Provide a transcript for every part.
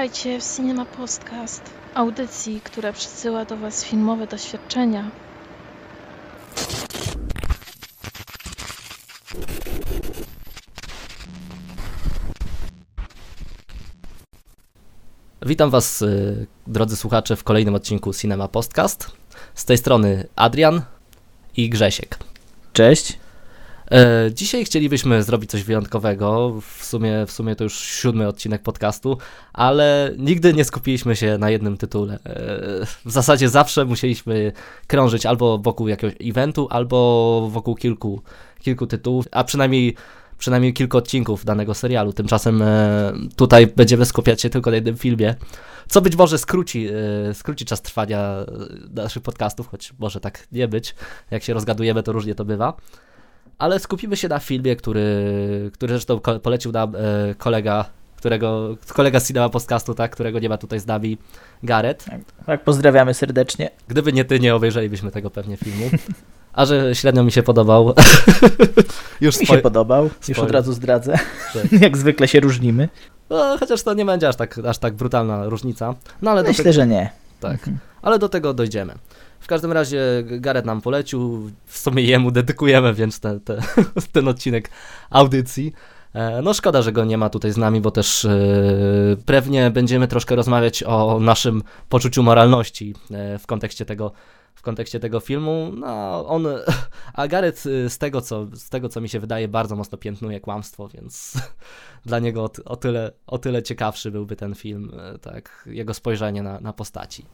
Witajcie w Cinema Podcast, audycji, która przysyła do Was filmowe doświadczenia. Witam Was, y, drodzy słuchacze, w kolejnym odcinku Cinema Podcast. Z tej strony Adrian i Grzesiek. Cześć. E, dzisiaj chcielibyśmy zrobić coś wyjątkowego. W sumie, w sumie to już siódmy odcinek podcastu, ale nigdy nie skupiliśmy się na jednym tytule. E, w zasadzie zawsze musieliśmy krążyć albo wokół jakiegoś eventu, albo wokół kilku, kilku tytułów, a przynajmniej przynajmniej kilka odcinków danego serialu. Tymczasem e, tutaj będziemy skupiać się tylko na jednym filmie, co być może skróci, skróci czas trwania naszych podcastów, choć może tak nie być. Jak się rozgadujemy, to różnie to bywa. Ale skupimy się na filmie, który, który zresztą polecił nam e, kolega, którego, kolega z Cinema Podcastu, tak, którego nie ma tutaj z nami, Gareth. Tak, pozdrawiamy serdecznie. Gdyby nie ty, nie obejrzelibyśmy tego pewnie filmu. A że średnio mi się podobał. Już mi się podobał, już od razu zdradzę. Tak. Jak zwykle się różnimy. No, chociaż to nie będzie aż tak, aż tak brutalna różnica. No ale do Myślę, tego, że nie. tak, Mhm. ale do tego dojdziemy. W każdym razie Gareth nam polecił, w sumie jemu dedykujemy więc te, te, ten odcinek audycji. E, No szkoda, że go nie ma tutaj z nami, bo też e, pewnie będziemy troszkę rozmawiać o naszym poczuciu moralności e, w kontekście tego, w kontekście tego filmu. No, on, a Gareth z tego, co, z tego, co mi się wydaje, bardzo mocno piętnuje kłamstwo, więc dla niego o, o, tyle, o tyle ciekawszy byłby ten film, tak, jego spojrzenie na, na postaci.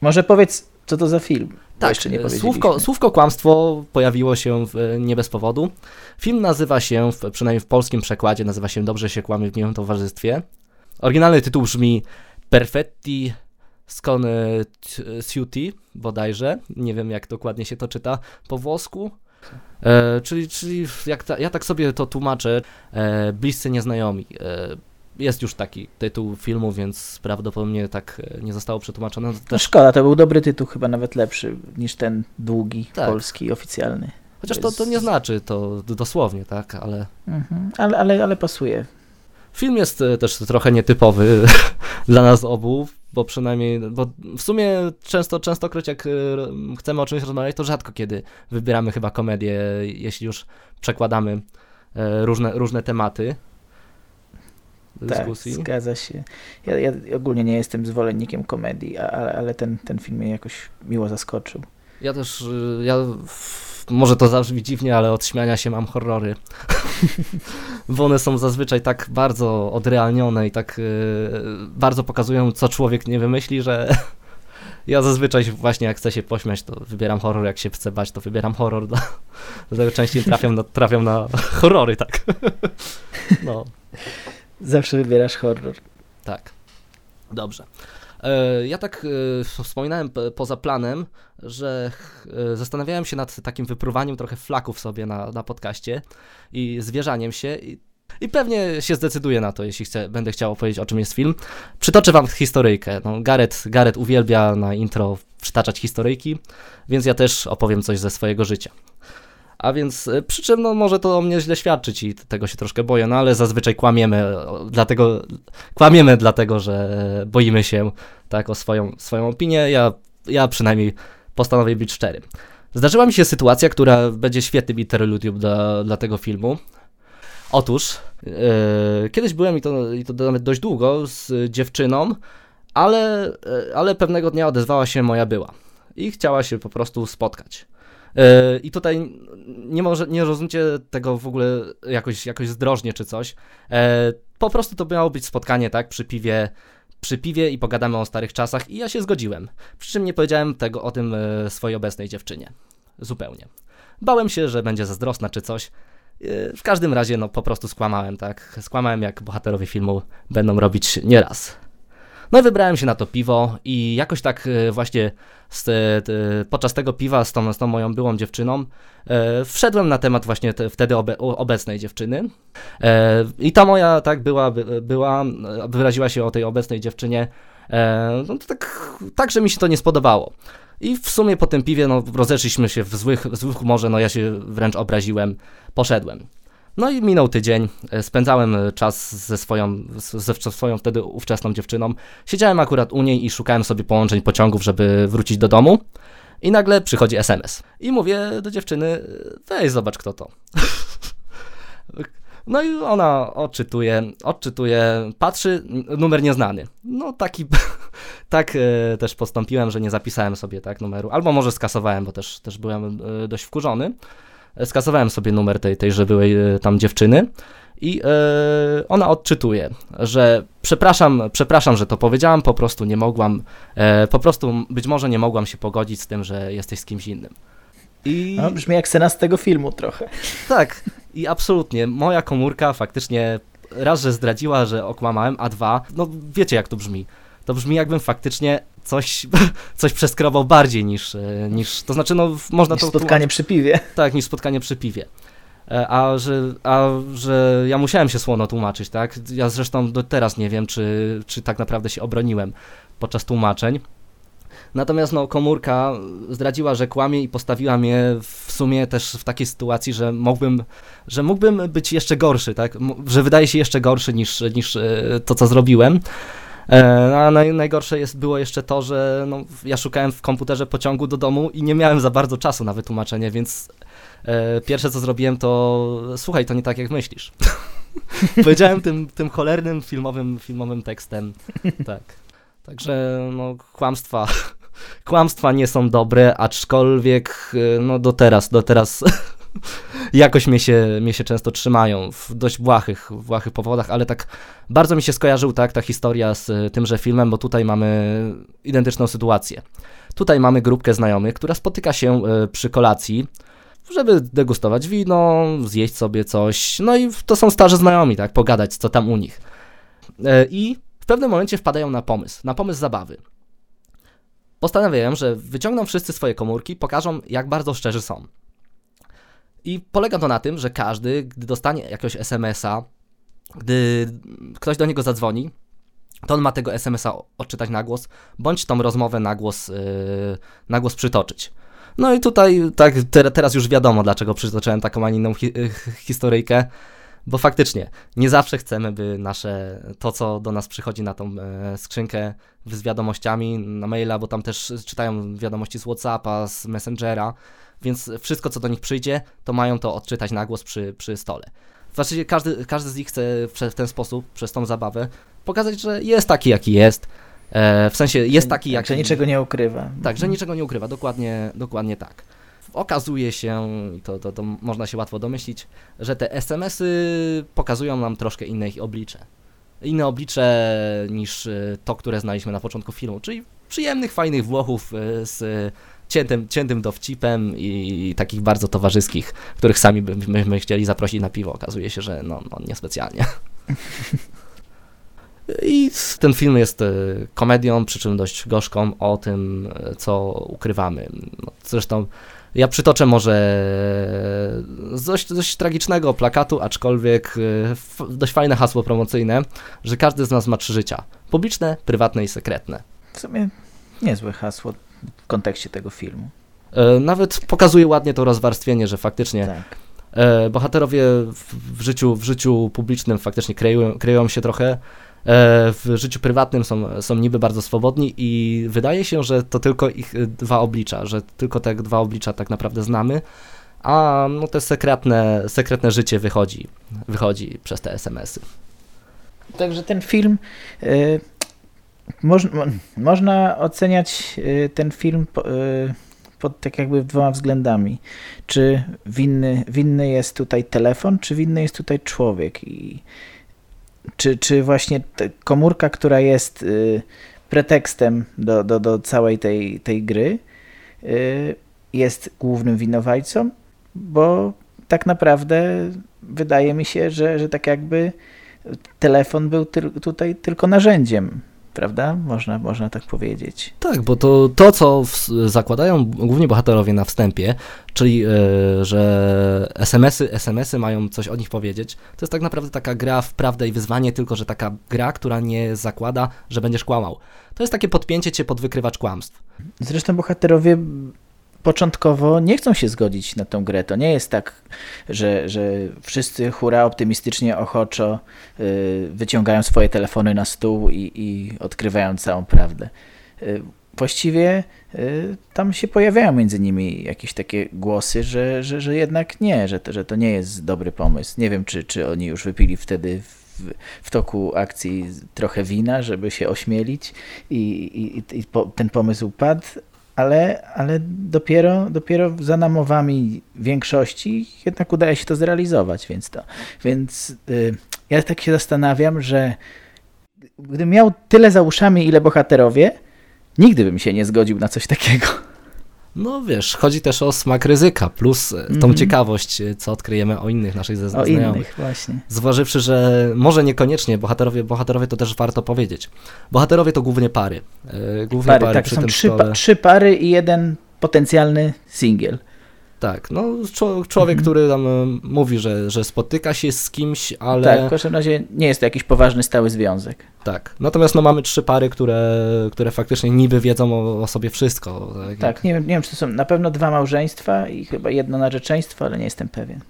Może powiedz, co to za film? Tak, jeszcze nie słówko, słówko kłamstwo pojawiło się w, nie bez powodu. Film nazywa się, w, przynajmniej w polskim przekładzie, nazywa się Dobrze się kłamie w miłym towarzystwie. Oryginalny tytuł brzmi Perfetti Sconosciuti, bodajże. Nie wiem, jak dokładnie się to czyta po włosku. E, czyli, czyli jak ta, ja tak sobie to tłumaczę, e, bliscy nieznajomi. E, jest już taki tytuł filmu, więc prawdopodobnie tak e, nie zostało przetłumaczone. To No też szkoda, to był dobry tytuł, chyba nawet lepszy niż ten długi, Tak. polski, oficjalny. Chociaż To to, jest- to nie znaczy to dosłownie, tak, ale Mhm. Ale, ale, ale pasuje. film jest e, też trochę nietypowy dla nas obu, bo przynajmniej, bo w sumie często, częstokroć jak e, chcemy o czymś rozmawiać, to rzadko kiedy wybieramy chyba komedię, jeśli już przekładamy różne, różne tematy dyskusji. Tak, zgadza się. Ja, ja ogólnie nie jestem zwolennikiem komedii, ale, ale ten, ten film mnie jakoś miło zaskoczył. Ja też, y, ja może to zabrzmi dziwnie, ale od śmiania się mam horrory. Bo one są zazwyczaj tak bardzo odrealnione i tak y, bardzo pokazują, co człowiek nie wymyśli, że ja zazwyczaj właśnie jak chcę się pośmiać, to wybieram horror, jak się chcę bać, to wybieram horror. Dlatego częściej trafiam na, trafiam na horrory, tak. No. Zawsze wybierasz horror. Tak. Dobrze. E, Ja tak e, wspominałem poza planem, że e, zastanawiałem się nad takim wypruwaniem trochę flaków sobie na, na podcaście i zwierzaniem się. I, I pewnie się zdecyduję na to, jeśli chcę, będę chciał opowiedzieć, o czym jest film. Przytoczę wam historyjkę. No, Gareth uwielbia na intro przytaczać historyjki, więc ja też opowiem coś ze swojego życia. A więc, e, przy czym no, może to o mnie źle świadczyć i tego się troszkę boję, no ale zazwyczaj kłamiemy, o, dlatego kłamiemy dlatego, że boimy się tak o swoją, swoją opinię. Ja, ja przynajmniej postanowię być szczery. Zdarzyła mi się sytuacja, która będzie świetnym interludium dla, dla tego filmu. Otóż, e, kiedyś byłem i to, i to nawet dość długo z dziewczyną, ale, e, ale pewnego dnia odezwała się moja była i chciała się po prostu spotkać. E, I tutaj nie, może, nie rozumiecie tego w ogóle jakoś, jakoś zdrożnie czy coś. E, po prostu to miało być spotkanie, tak, przy piwie, przy piwie i pogadamy o starych czasach i ja się zgodziłem. Przy czym nie powiedziałem tego o tym e, swojej obecnej dziewczynie. Zupełnie. Bałem się, że będzie zazdrosna czy coś. W każdym razie, no po prostu skłamałem, tak. Skłamałem, jak bohaterowie filmu będą robić nieraz. No wybrałem się na to piwo i jakoś tak e, właśnie z, te, podczas tego piwa z tą, z tą moją byłą dziewczyną e, wszedłem na temat właśnie te, wtedy obe, obecnej dziewczyny. E, I ta moja tak była, by- była, e, wyraziła się o tej obecnej dziewczynie. E, no tak, tak, że mi się to nie spodobało. I w sumie po tym piwie no, rozeszliśmy się w złych, w złych humorze, no ja się wręcz obraziłem, poszedłem. No i minął tydzień, e, spędzałem e, czas ze swoją, ze swoją wtedy ówczesną dziewczyną. Siedziałem akurat u niej i szukałem sobie połączeń pociągów, żeby wrócić do domu. I nagle przychodzi SMS. I mówię do dziewczyny, weź zobacz kto to. No i ona odczytuje, odczytuje, patrzy, numer nieznany. No taki, tak e, też postąpiłem, że nie zapisałem sobie tak numeru, albo może skasowałem, bo też, też byłem e, dość wkurzony. Skasowałem sobie numer tej, tejże byłej e, tam dziewczyny i e, ona odczytuje, że przepraszam, przepraszam, że to powiedziałam, po prostu nie mogłam, e, po prostu być może nie mogłam się pogodzić z tym, że jesteś z kimś innym. I... No, brzmi jak scena z tego filmu trochę. Tak, i absolutnie, moja komórka faktycznie raz, że zdradziła, że okłamałem, a dwa, no wiecie jak to brzmi. To brzmi jakbym faktycznie coś, coś przeskrobał bardziej niż, e, niż, to znaczy no można niż to... spotkanie przy piwie. Tak, niż spotkanie przy piwie. E, a że, a że ja musiałem się słono tłumaczyć, tak? Ja zresztą do teraz nie wiem, czy, czy tak naprawdę się obroniłem podczas tłumaczeń. Natomiast no, komórka zdradziła, że kłamie i postawiła mnie w sumie też w takiej sytuacji, że mógłbym, że mógłbym być jeszcze gorszy, tak? Że wydaje się jeszcze gorszy niż, niż e, to, co zrobiłem. E, a naj, najgorsze jest, było jeszcze to, że no, ja szukałem w komputerze pociągu do domu i nie miałem za bardzo czasu na wytłumaczenie, więc e, pierwsze co zrobiłem to słuchaj, to nie tak jak myślisz. Powiedziałem tym, tym cholernym filmowym, filmowym tekstem. Tak. Także no, kłamstwa, kłamstwa nie są dobre, aczkolwiek no, do teraz, do teraz jakoś mnie się, mnie się często trzymają w dość błahych, błahych powodach, ale tak bardzo mi się skojarzył tak, ta historia z tymże filmem, bo tutaj mamy identyczną sytuację. Tutaj mamy grupkę znajomych, która spotyka się e, przy kolacji, żeby degustować wino, zjeść sobie coś, no i to są starzy znajomi, tak, pogadać, co tam u nich. E, I w pewnym momencie wpadają na pomysł, na pomysł zabawy. Postanawiają, że wyciągną wszyscy swoje komórki, pokażą, jak bardzo szczerzy są. I polega to na tym, że każdy, gdy dostanie jakiegoś SMS-a, gdy ktoś do niego zadzwoni, to on ma tego SMS-a odczytać na głos, bądź tą rozmowę na głos, yy, na głos przytoczyć. No i tutaj tak te, teraz już wiadomo, dlaczego przytoczyłem taką, a inną hi historyjkę, bo faktycznie nie zawsze chcemy, by nasze, to co do nas przychodzi na tą e, skrzynkę z wiadomościami, na maila, bo tam też czytają wiadomości z Whatsappa, z Messengera, więc wszystko, co do nich przyjdzie, to mają to odczytać na głos przy, przy stole. Właściwie każdy, każdy z nich chce w ten sposób, przez tą zabawę, pokazać, że jest taki, jaki jest. E, w sensie jest taki, jak. Że niczego nie ukrywa. Tak, że niczego nie ukrywa, dokładnie, dokładnie tak. Okazuje się, to, to, to można się łatwo domyślić, że te SMS-y pokazują nam troszkę inne ich oblicze. Inne oblicze niż e, to, które znaliśmy na początku filmu, czyli przyjemnych, fajnych Włochów e, z ciętym, ciętym dowcipem i takich bardzo towarzyskich, których sami byśmy chcieli zaprosić na piwo. Okazuje się, że no, no niespecjalnie. I ten film jest e, komedią, przy czym dość gorzką, o tym, e, co ukrywamy. No, zresztą ja przytoczę może z dość, dość tragicznego plakatu, aczkolwiek e, dość fajne hasło promocyjne, że każdy z nas ma trzy życia. Publiczne, prywatne i sekretne. W sumie niezłe hasło kontekście tego filmu. E, nawet pokazuje ładnie to rozwarstwienie, że faktycznie tak. E, bohaterowie w życiu, w życiu publicznym faktycznie kryją, kryją się trochę, e, w życiu prywatnym są, są niby bardzo swobodni i wydaje się, że to tylko ich dwa oblicza, że tylko te dwa oblicza tak naprawdę znamy, a no te sekretne, sekretne życie wychodzi, wychodzi przez te SMS-y. Także ten film y, Moż, można oceniać y, ten film y, pod tak jakby dwoma względami. Czy winny, winny jest tutaj telefon, czy winny jest tutaj człowiek. I czy, czy właśnie komórka, która jest y, pretekstem do, do, do całej tej, tej gry, jest głównym winowajcą, bo tak naprawdę wydaje mi się, że, że tak jakby telefon był tutaj tylko narzędziem prawda? Można, można tak powiedzieć. Tak, bo to, to co w, zakładają głównie bohaterowie na wstępie, czyli yy, że SMS-y, SMS-y mają coś o nich powiedzieć, to jest tak naprawdę taka gra w prawdę i wyzwanie, tylko że taka gra, która nie zakłada, że będziesz kłamał. To jest takie podpięcie cię pod wykrywacz kłamstw. Zresztą bohaterowie początkowo nie chcą się zgodzić na tą grę. To nie jest tak, że, że wszyscy hura optymistycznie, ochoczo y, wyciągają swoje telefony na stół i, i odkrywają całą prawdę. Y, właściwie y, tam się pojawiają między nimi jakieś takie głosy, że, że, że jednak nie, że to, że to nie jest dobry pomysł. Nie wiem, czy, czy oni już wypili wtedy w, w toku akcji trochę wina, żeby się ośmielić i, i, i po, ten pomysł padł, ale, ale dopiero, dopiero za namowami większości jednak udaje się to zrealizować, więc to. Więc y, ja tak się zastanawiam, że gdybym miał tyle za uszami, ile bohaterowie, nigdy bym się nie zgodził na coś takiego. No wiesz, chodzi też o smak ryzyka, plus -hmm. tą mhm. ciekawość, co odkryjemy o innych naszych o znajomych. O innych, właśnie. Zważywszy, że może niekoniecznie bohaterowie, bohaterowie to też warto powiedzieć. Bohaterowie to głównie pary. E, głównie pary, pary tak, są trzy, pa trzy pary i jeden potencjalny singiel. Tak, no człowiek, mhm. który tam e, mówi, że, że spotyka się z kimś, ale... Tak, w każdym razie nie jest to jakiś poważny, stały związek. Tak, natomiast no mamy trzy pary, które, które faktycznie niby wiedzą o, o sobie wszystko. Tak, tak nie, wiem, nie wiem, czy to są na pewno dwa małżeństwa i chyba jedno narzeczeństwo, ale nie jestem pewien.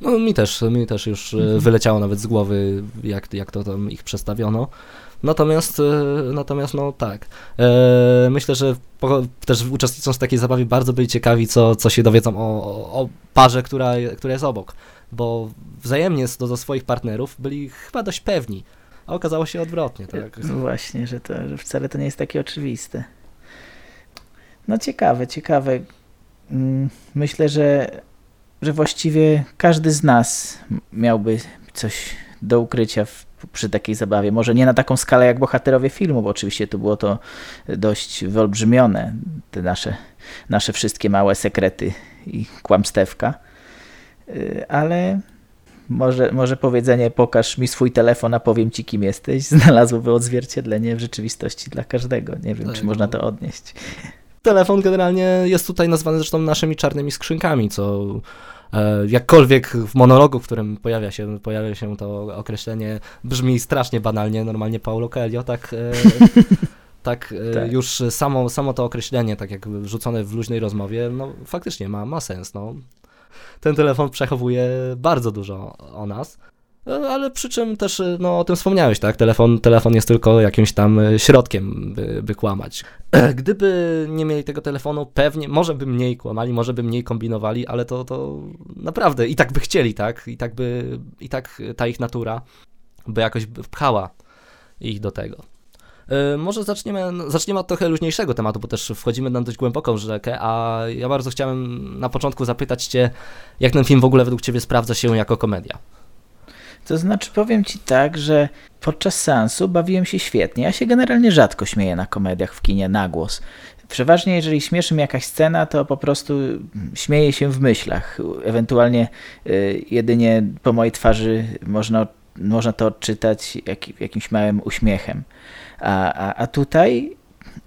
No mi też, mi też już e, mhm. wyleciało nawet z głowy, jak, jak to tam ich przedstawiono. Natomiast, e, natomiast no tak, e, myślę, że też uczestnicząc w takiej zabawie bardzo byli ciekawi, co, co się dowiedzą o, o parze, która, która jest obok, bo wzajemnie do, do swoich partnerów byli chyba dość pewni, a okazało się odwrotnie. Tak? No właśnie, że, to, że wcale to nie jest takie oczywiste. No ciekawe, ciekawe. Mm, myślę, że, że właściwie każdy z nas miałby coś do ukrycia w przy takiej zabawie. Może nie na taką skalę jak bohaterowie filmu, bo oczywiście tu było to dość wyolbrzymione, te nasze, nasze wszystkie małe sekrety i kłamstewka. Y, ale może, może powiedzenie pokaż mi swój telefon, a powiem ci kim jesteś, znalazłoby odzwierciedlenie w rzeczywistości dla każdego. Nie wiem, tak, czy można no. to odnieść. Telefon generalnie jest tutaj nazwany zresztą naszymi czarnymi skrzynkami, co jakkolwiek w monologu, w którym pojawia się, pojawia się to określenie, brzmi strasznie banalnie, normalnie Paulo Coelho, tak, e, tak, e, tak, już samo, samo to określenie, tak jak rzucone w luźnej rozmowie, no faktycznie ma, ma sens. No. Ten telefon przechowuje bardzo dużo o nas. E, ale przy czym też e, no, o tym wspomniałeś, tak? Telefon, telefon jest tylko jakimś tam e, środkiem, by, by kłamać. Gdyby nie mieli tego telefonu, pewnie, może by mniej kłamali, może by mniej kombinowali, ale to, to naprawdę i tak by chcieli, tak? I tak by, i tak ta ich natura by jakoś pchała ich do tego. Może zaczniemy, zaczniemy od trochę luźniejszego tematu, bo też wchodzimy na dość głęboką rzekę, a ja bardzo chciałem na początku zapytać Cię, jak ten film w ogóle według Ciebie sprawdza się jako komedia? To znaczy, powiem ci tak, że podczas seansu bawiłem się świetnie. Ja się generalnie rzadko śmieję na komediach w kinie na głos. Przeważnie, jeżeli śmieszy mnie jakaś scena, to po prostu śmieję się w myślach. Ewentualnie y, jedynie po mojej twarzy można, można to odczytać jak, jakimś małym uśmiechem. A, a, a tutaj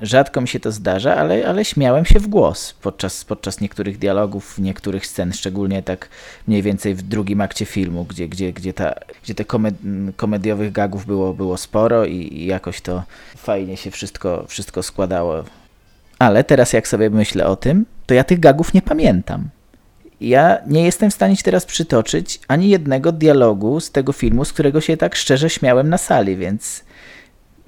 Rzadko mi się to zdarza, ale, ale śmiałem się w głos podczas, podczas niektórych dialogów, niektórych scen, szczególnie tak mniej więcej w drugim akcie filmu, gdzie, gdzie, gdzie, ta, gdzie te komed komediowych gagów było, było sporo i, i jakoś to fajnie się wszystko, wszystko składało. Ale teraz jak sobie myślę o tym, to ja tych gagów nie pamiętam. Ja nie jestem w stanie ci teraz przytoczyć ani jednego dialogu z tego filmu, z którego się tak szczerze śmiałem na sali, więc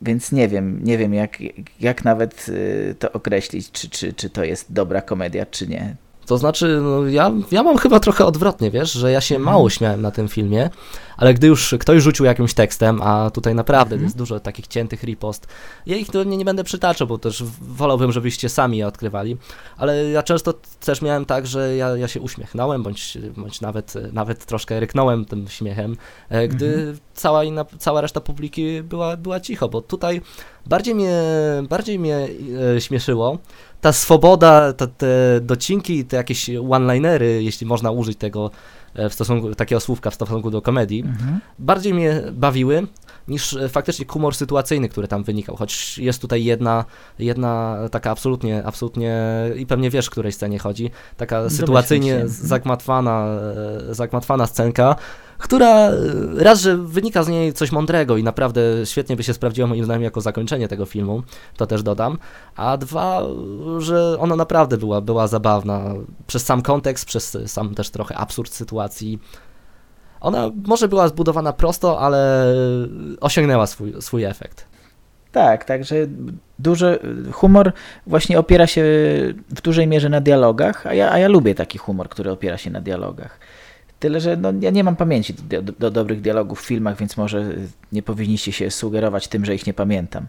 więc nie wiem, nie wiem jak, jak nawet y, to określić, czy, czy, czy to jest dobra komedia, czy nie. To znaczy, no ja, ja mam chyba trochę odwrotnie, wiesz, że ja się mało śmiałem na tym filmie, ale gdy już ktoś rzucił jakimś tekstem, a tutaj naprawdę mhm. jest dużo takich ciętych ripost, ja ich nie, nie będę przytaczał, bo też wolałbym, żebyście sami je odkrywali, ale ja często też miałem tak, że ja, ja się uśmiechnąłem, bądź, bądź nawet, nawet troszkę ryknąłem tym śmiechem, e, gdy mhm. cała, inna, cała reszta publiki była, była cicho, bo tutaj bardziej mnie, bardziej mnie e, śmieszyło ta swoboda, te, te docinki, te jakieś one-linery, jeśli można użyć tego e, w stosunku, takiego słówka w stosunku do komedii, mhm. bardziej mnie bawiły niż e, faktycznie humor sytuacyjny, który tam wynikał, choć jest tutaj jedna, jedna taka absolutnie, absolutnie i pewnie wiesz, w której scenie chodzi, taka sytuacyjnie zagmatwana, e, zagmatwana scenka, która e, raz, że wynika z niej coś mądrego i naprawdę świetnie by się sprawdziła moim zdaniem jako zakończenie tego filmu, to też dodam, a dwa, że ona naprawdę była, była zabawna. Przez sam kontekst, przez sam też trochę absurd sytuacji. Ona może była zbudowana prosto, ale osiągnęła swój, swój efekt. Tak, także duży humor właśnie opiera się w dużej mierze na dialogach, a ja, a ja lubię taki humor, który opiera się na dialogach. Tyle, że no, ja nie mam pamięci do, do, do, dobrych dialogów w filmach, więc może nie powinniście się sugerować tym, że ich nie pamiętam.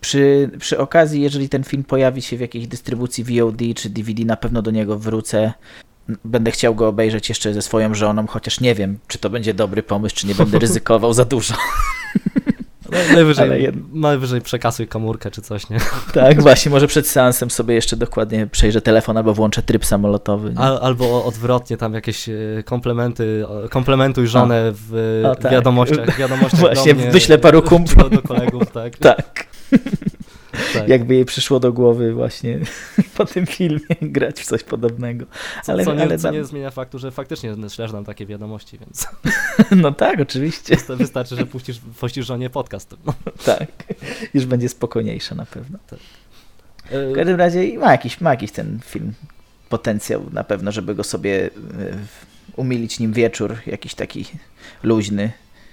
Przy, przy okazji, jeżeli ten film pojawi się w jakiejś dystrybucji VOD czy DVD, na pewno do niego wrócę. Będę chciał go obejrzeć jeszcze ze swoją żoną, chociaż nie wiem, czy to będzie dobry pomysł, czy nie będę ryzykował za dużo. No, najwyżej, jed... najwyżej przekasuj komórkę czy coś, nie? Tak, właśnie, może przed seansem sobie jeszcze dokładnie przejrzę telefon albo włączę tryb samolotowy. Al, albo odwrotnie, tam jakieś e, komplementy, komplementuj żonę w o, tak. wiadomościach, wiadomościach Właśnie, mnie, wyślę paru kumpli. Do kolegów, tak. tak. Tak. Jakby jej przyszło do głowy właśnie po tym filmie grać w coś podobnego. Co, ale, co, nie, ale co nie zmienia faktu, że faktycznie ślesz nam takie wiadomości, więc... No tak, oczywiście. Wystarczy, że puścisz, puścisz żonie podcast. No. Tak, już będzie spokojniejsza na pewno. Tak. W każdym razie ma jakiś, ma jakiś ten film potencjał na pewno, żeby go sobie e, umilić nim wieczór, jakiś taki luźny,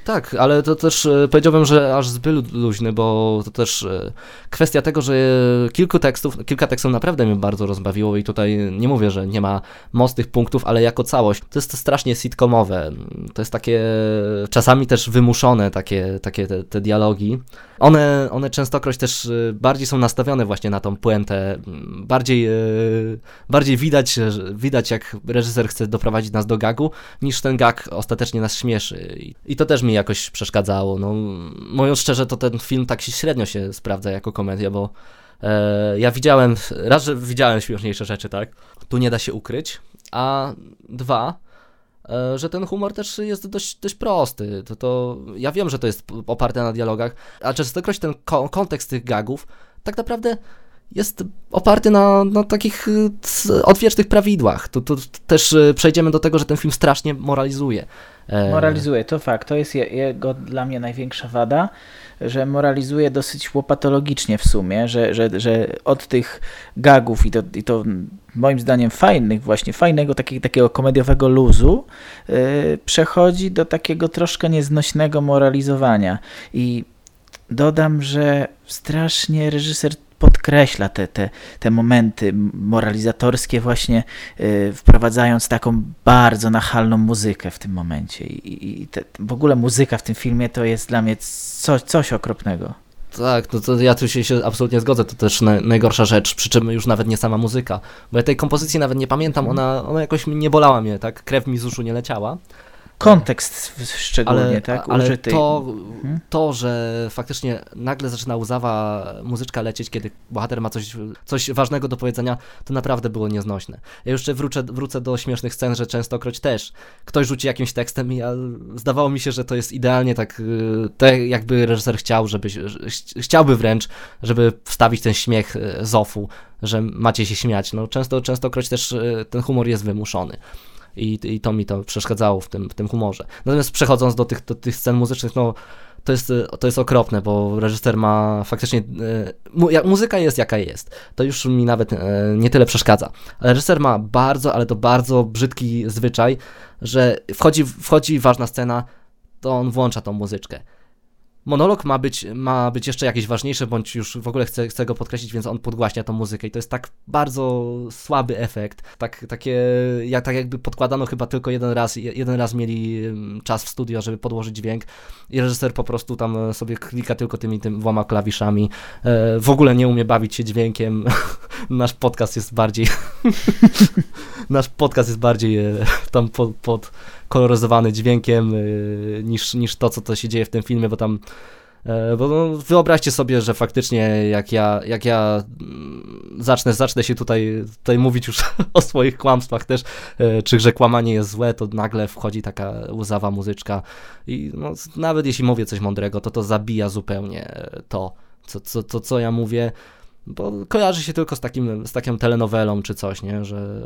tak, ale to też e, powiedziałbym, że aż zbyt luźny, bo to też e, kwestia tego, że kilku tekstów, kilka tekstów naprawdę mnie bardzo rozbawiło i tutaj nie mówię, że nie ma mocnych punktów, ale jako całość to jest strasznie sitcomowe. To jest takie czasami też wymuszone takie, takie te, te dialogi. One, one częstokroć też e, bardziej są nastawione właśnie na tą puentę, bardziej, bardziej widać, widać jak reżyser chce doprowadzić nas do gagu, niż ten gag ostatecznie nas śmieszy. I to też mi jakoś przeszkadzało. No, mówiąc szczerze, to ten film tak się średnio się sprawdza jako komedia, bo e, ja widziałem, raz, że widziałem śmieszniejsze rzeczy, tak? Tu nie da się ukryć, a dwa, e, że ten humor też jest dość, dość prosty. To, to, ja wiem, że to jest oparte na dialogach, a częstokroć ten ko kontekst tych gagów tak naprawdę jest oparty na, na takich y, odwiecznych prawidłach. Tu, tu też y, przejdziemy do tego, że ten film strasznie moralizuje. E, moralizuje, to fakt. To jest jego dla mnie największa wada, że moralizuje dosyć łopatologicznie w sumie, że, że, że od tych gagów i to, i to moim zdaniem fajnych, właśnie fajnego takiego, takiego komediowego luzu, yy, przechodzi do takiego troszkę nieznośnego moralizowania. I dodam, że strasznie reżyser podkreśla te, te, te momenty moralizatorskie, właśnie y, wprowadzając taką bardzo nachalną muzykę w tym momencie. I, i te, w ogóle muzyka w tym filmie to jest dla mnie coś, coś okropnego. Tak, no to ja tu się, się absolutnie zgodzę, to też na, najgorsza rzecz, przy czym już nawet nie sama muzyka, bo ja tej kompozycji nawet nie pamiętam, mhm. ona, ona jakoś nie bolała mnie, tak, krew mi z uszu nie leciała, kontekst szczególnie, ale, tak? Ale Użyty. To, mhm. to, że faktycznie nagle zaczyna łzawa muzyczka lecieć, kiedy bohater ma coś, coś ważnego do powiedzenia, to naprawdę było nieznośne. Ja jeszcze wrócę, wrócę do śmiesznych scen, że częstokroć też ktoś rzuci jakimś tekstem i zdawało mi się, że to jest idealnie tak, y, tak jakby reżyser chciał, żeby, chciałby wręcz, żeby wstawić ten śmiech y, z ofu, że macie się śmiać. No często, częstokroć też y, ten humor jest wymuszony i, i to mi to przeszkadzało w tym, w tym humorze. Natomiast przechodząc do tych, do tych scen muzycznych, no to jest, to jest okropne, bo reżyser ma faktycznie. E, muzyka jest jaka jest. To już mi nawet e, nie tyle przeszkadza. Ale reżyser ma bardzo, ale to bardzo brzydki zwyczaj, że wchodzi, wchodzi ważna scena, to on włącza tą muzyczkę monolog ma być, ma być jeszcze jakieś ważniejsze, bądź już w ogóle chcę, chcę go podkreślić, więc on podgłaśnia tą muzykę i to jest tak bardzo słaby efekt, tak, takie, jak, tak jakby podkładano chyba tylko jeden raz, jeden raz mieli mm, czas w studio, żeby podłożyć dźwięk i reżyser po prostu tam sobie klika tylko tymi tym dwoma klawiszami, e, w ogóle nie umie bawić się dźwiękiem, nasz podcast jest bardziej nasz podcast jest bardziej e, tam pod, pod koloryzowany dźwiękiem y, niż, niż to, co to się dzieje w tym filmie, bo tam e, bo no, wyobraźcie sobie, że faktycznie jak ja, jak ja mm, zacznę, zacznę się tutaj, tutaj mówić już o swoich kłamstwach też, e, czy że kłamanie jest złe, to nagle wchodzi taka łzawa muzyczka i no, nawet jeśli mówię coś mądrego, to to zabija zupełnie to, co, co, co, co ja mówię bo kojarzy się tylko z, takim, z taką telenowelą czy coś, nie? Że,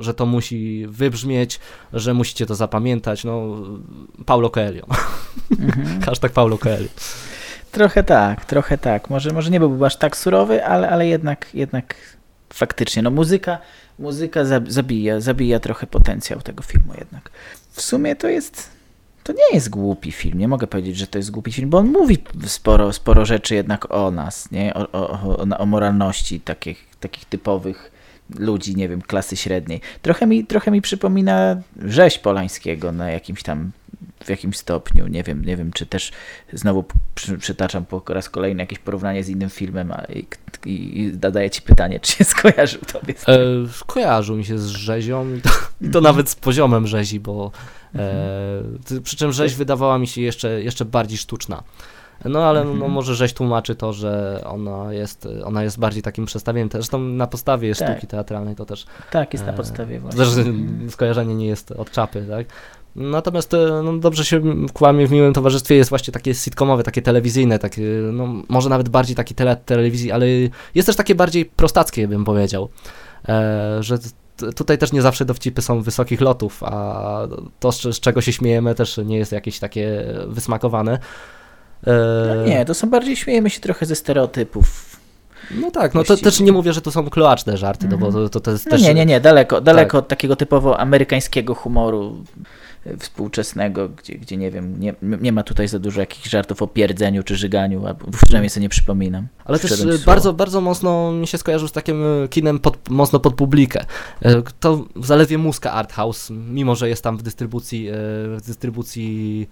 że to musi wybrzmieć, że musicie to zapamiętać, no Paulo Coelho. Mhm. Hashtag Paulo Coelho. Trochę tak, trochę tak. Może, może nie byłby aż tak surowy, ale, ale jednak, jednak faktycznie, no muzyka, muzyka zabija, zabija trochę potencjał tego filmu jednak. W sumie to jest, to nie jest głupi film, nie mogę powiedzieć, że to jest głupi film, bo on mówi sporo, sporo rzeczy jednak o nas, nie? O, o, o, o moralności takich, takich typowych ludzi, nie wiem, klasy średniej. Trochę mi, trochę mi przypomina rzeź Polańskiego na jakimś tam w jakimś stopniu. Nie wiem, nie wiem czy też znowu przy, przytaczam po raz kolejny jakieś porównanie z innym filmem a, i, i, i zadaję ci pytanie, czy się skojarzył tobie z tym? E, skojarzył mi się z rzezią i to, i to nawet z poziomem rzezi, bo e, przy czym rzeź wydawała mi się jeszcze, jeszcze bardziej sztuczna. No ale no, mhm. może rzeź tłumaczy to, że ona jest, ona jest bardziej takim przestawieniem. Zresztą na podstawie tak. sztuki teatralnej to też. Tak, jest na e, podstawie właśnie. Też skojarzenie nie jest od czapy, tak? Natomiast e, no, dobrze się kłamie w miłym towarzystwie jest właśnie takie sitcomowe, takie telewizyjne, takie, no, może nawet bardziej takie tele, telewizji, ale jest też takie bardziej prostackie, bym powiedział, e, że tutaj też nie zawsze dowcipy są wysokich lotów, a to, z, z czego się śmiejemy, też nie jest jakieś takie wysmakowane. E... No nie, to są bardziej, śmiejemy się trochę ze stereotypów. No tak, no to też nie mówię, że to są kloaczne żarty, no bo to, to, to jest no też... Nie, nie, nie, daleko, daleko tak. od takiego typowo amerykańskiego humoru współczesnego, gdzie, gdzie nie wiem, nie, nie ma tutaj za dużo jakichś żartów o pierdzeniu czy żyganiu, a przynajmniej sobie nie przypominam. Ale też bardzo, bardzo mocno mi się skojarzył z takim e, kinem pod, mocno pod publikę. E, to zaledwie muska Art House, mimo że jest tam w dystrybucji, w dystrybucji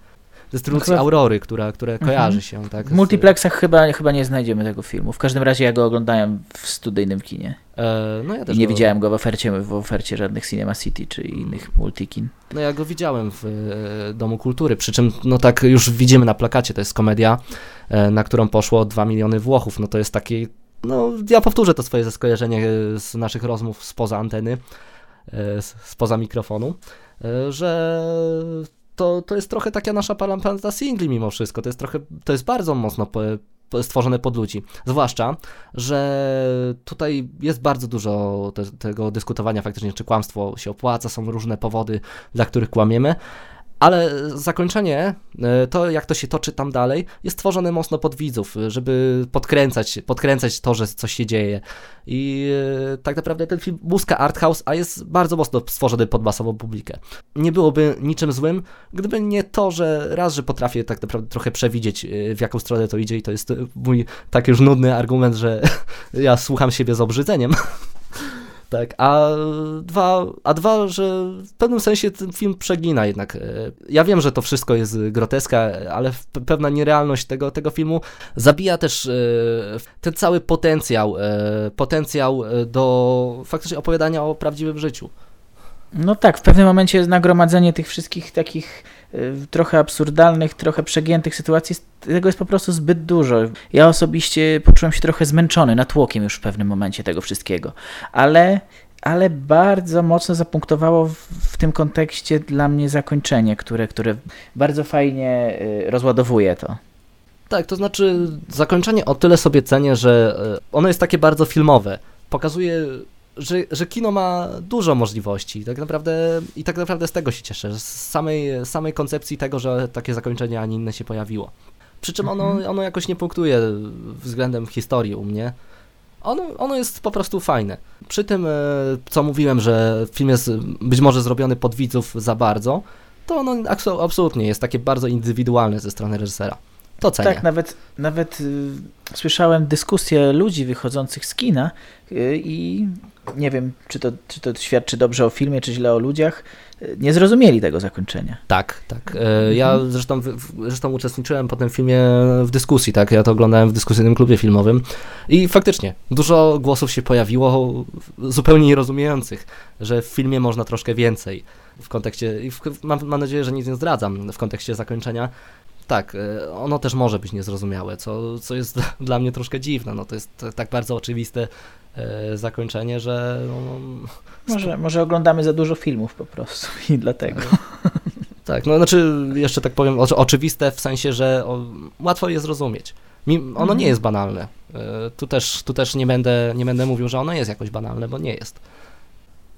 dystrybucji no Aurory, która, które mhm. kojarzy się. Tak, w multiplexach chyba, chyba nie znajdziemy tego filmu. W każdym razie ja go oglądałem w studyjnym kinie. E, no ja też I nie go... widziałem go w ofercie, w ofercie żadnych Cinema City czy innych multikin. No ja go widziałem w e, Domu Kultury, przy czym no tak już widzimy na plakacie, to jest komedia, e, na którą poszło 2 miliony Włochów. No to jest taki, no ja powtórzę to swoje skojarzenie z naszych rozmów spoza anteny, e, spoza mikrofonu, e, że to, to jest trochę taka nasza parampanta singli mimo wszystko. To jest trochę, to jest bardzo mocno po, po, stworzone pod ludzi. Zwłaszcza, że tutaj jest bardzo dużo te, tego dyskutowania faktycznie, czy kłamstwo się opłaca, są różne powody, dla których kłamiemy, ale zakończenie, e, to jak to się toczy tam dalej, jest tworzone mocno pod widzów, żeby podkręcać, podkręcać to, że coś się dzieje. I e, tak naprawdę ten film muska art house, a jest bardzo mocno stworzony pod masową publikę. Nie byłoby niczym złym, gdyby nie to, że raz, że potrafię tak naprawdę trochę przewidzieć, e, w jaką stronę to idzie i to jest mój tak już nudny argument, że ja słucham siebie z obrzydzeniem. Tak, a dwa, a dwa, że w pewnym sensie ten film przegina jednak. E, ja wiem, że to wszystko jest groteska, ale pewna nierealność tego, tego filmu zabija też e, ten cały potencjał, e, potencjał do faktycznie opowiadania o prawdziwym życiu. No tak, w pewnym momencie jest nagromadzenie tych wszystkich takich trochę absurdalnych, trochę przegiętych sytuacji, tego jest po prostu zbyt dużo. Ja osobiście poczułem się trochę zmęczony, natłokiem już w pewnym momencie tego wszystkiego, ale, ale bardzo mocno zapunktowało w, w tym kontekście dla mnie zakończenie, które, które bardzo fajnie y, rozładowuje to. Tak, to znaczy zakończenie o tyle sobie cenię, że y, ono jest takie bardzo filmowe. Pokazuje że, że kino ma dużo możliwości tak naprawdę, i tak naprawdę z tego się cieszę, z samej, samej koncepcji tego, że takie zakończenie, a nie inne się pojawiło. Przy czym ono, mhm. ono jakoś nie punktuje względem historii u mnie. Ono, ono jest po prostu fajne. Przy tym, e, co mówiłem, że film jest być może zrobiony pod widzów za bardzo, to ono absolutnie jest takie bardzo indywidualne ze strony reżysera. To cenię. Tak, nawet, nawet y, słyszałem dyskusje ludzi wychodzących z kina y, i nie wiem, czy to, czy to świadczy dobrze o filmie, czy źle o ludziach, nie zrozumieli tego zakończenia. Tak, tak. E, ja mhm. zresztą, zresztą uczestniczyłem po tym filmie w dyskusji, tak? Ja to oglądałem w dyskusyjnym klubie filmowym i faktycznie dużo głosów się pojawiło zupełnie nierozumiejących, że w filmie można troszkę więcej w kontekście, i w, mam, mam nadzieję, że nic nie zdradzam w kontekście zakończenia, tak, e, ono też może być niezrozumiałe, co, co jest dla mnie troszkę dziwne. No, to jest tak bardzo oczywiste e, zakończenie, że. No, no może, może oglądamy za dużo filmów po prostu i dlatego. Tak, no znaczy jeszcze tak powiem, oczywiste w sensie, że o, łatwo je zrozumieć. Mi, ono nie jest banalne. E, Tu też, tu też nie, będę, nie będę mówił, że ono jest jakoś banalne, bo nie jest.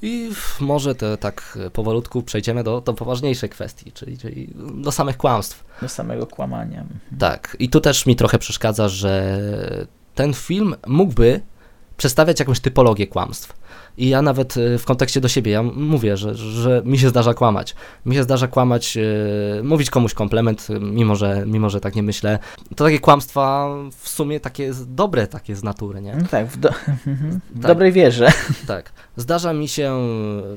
I może to tak powolutku przejdziemy do, do poważniejszej kwestii, czyli, czyli do samych kłamstw. Do samego kłamania. Tak, i tu też mi trochę przeszkadza, że ten film mógłby przedstawiać jakąś typologię kłamstw. I ja nawet e, w kontekście do siebie, ja mówię, że, że mi się zdarza kłamać. Mi się zdarza kłamać, e, mówić komuś komplement, mimo że, mimo że tak nie myślę. To takie kłamstwa w sumie takie dobre takie z natury, nie? No tak, w, do, w Tak. dobrej wierze. Tak. Zdarza mi się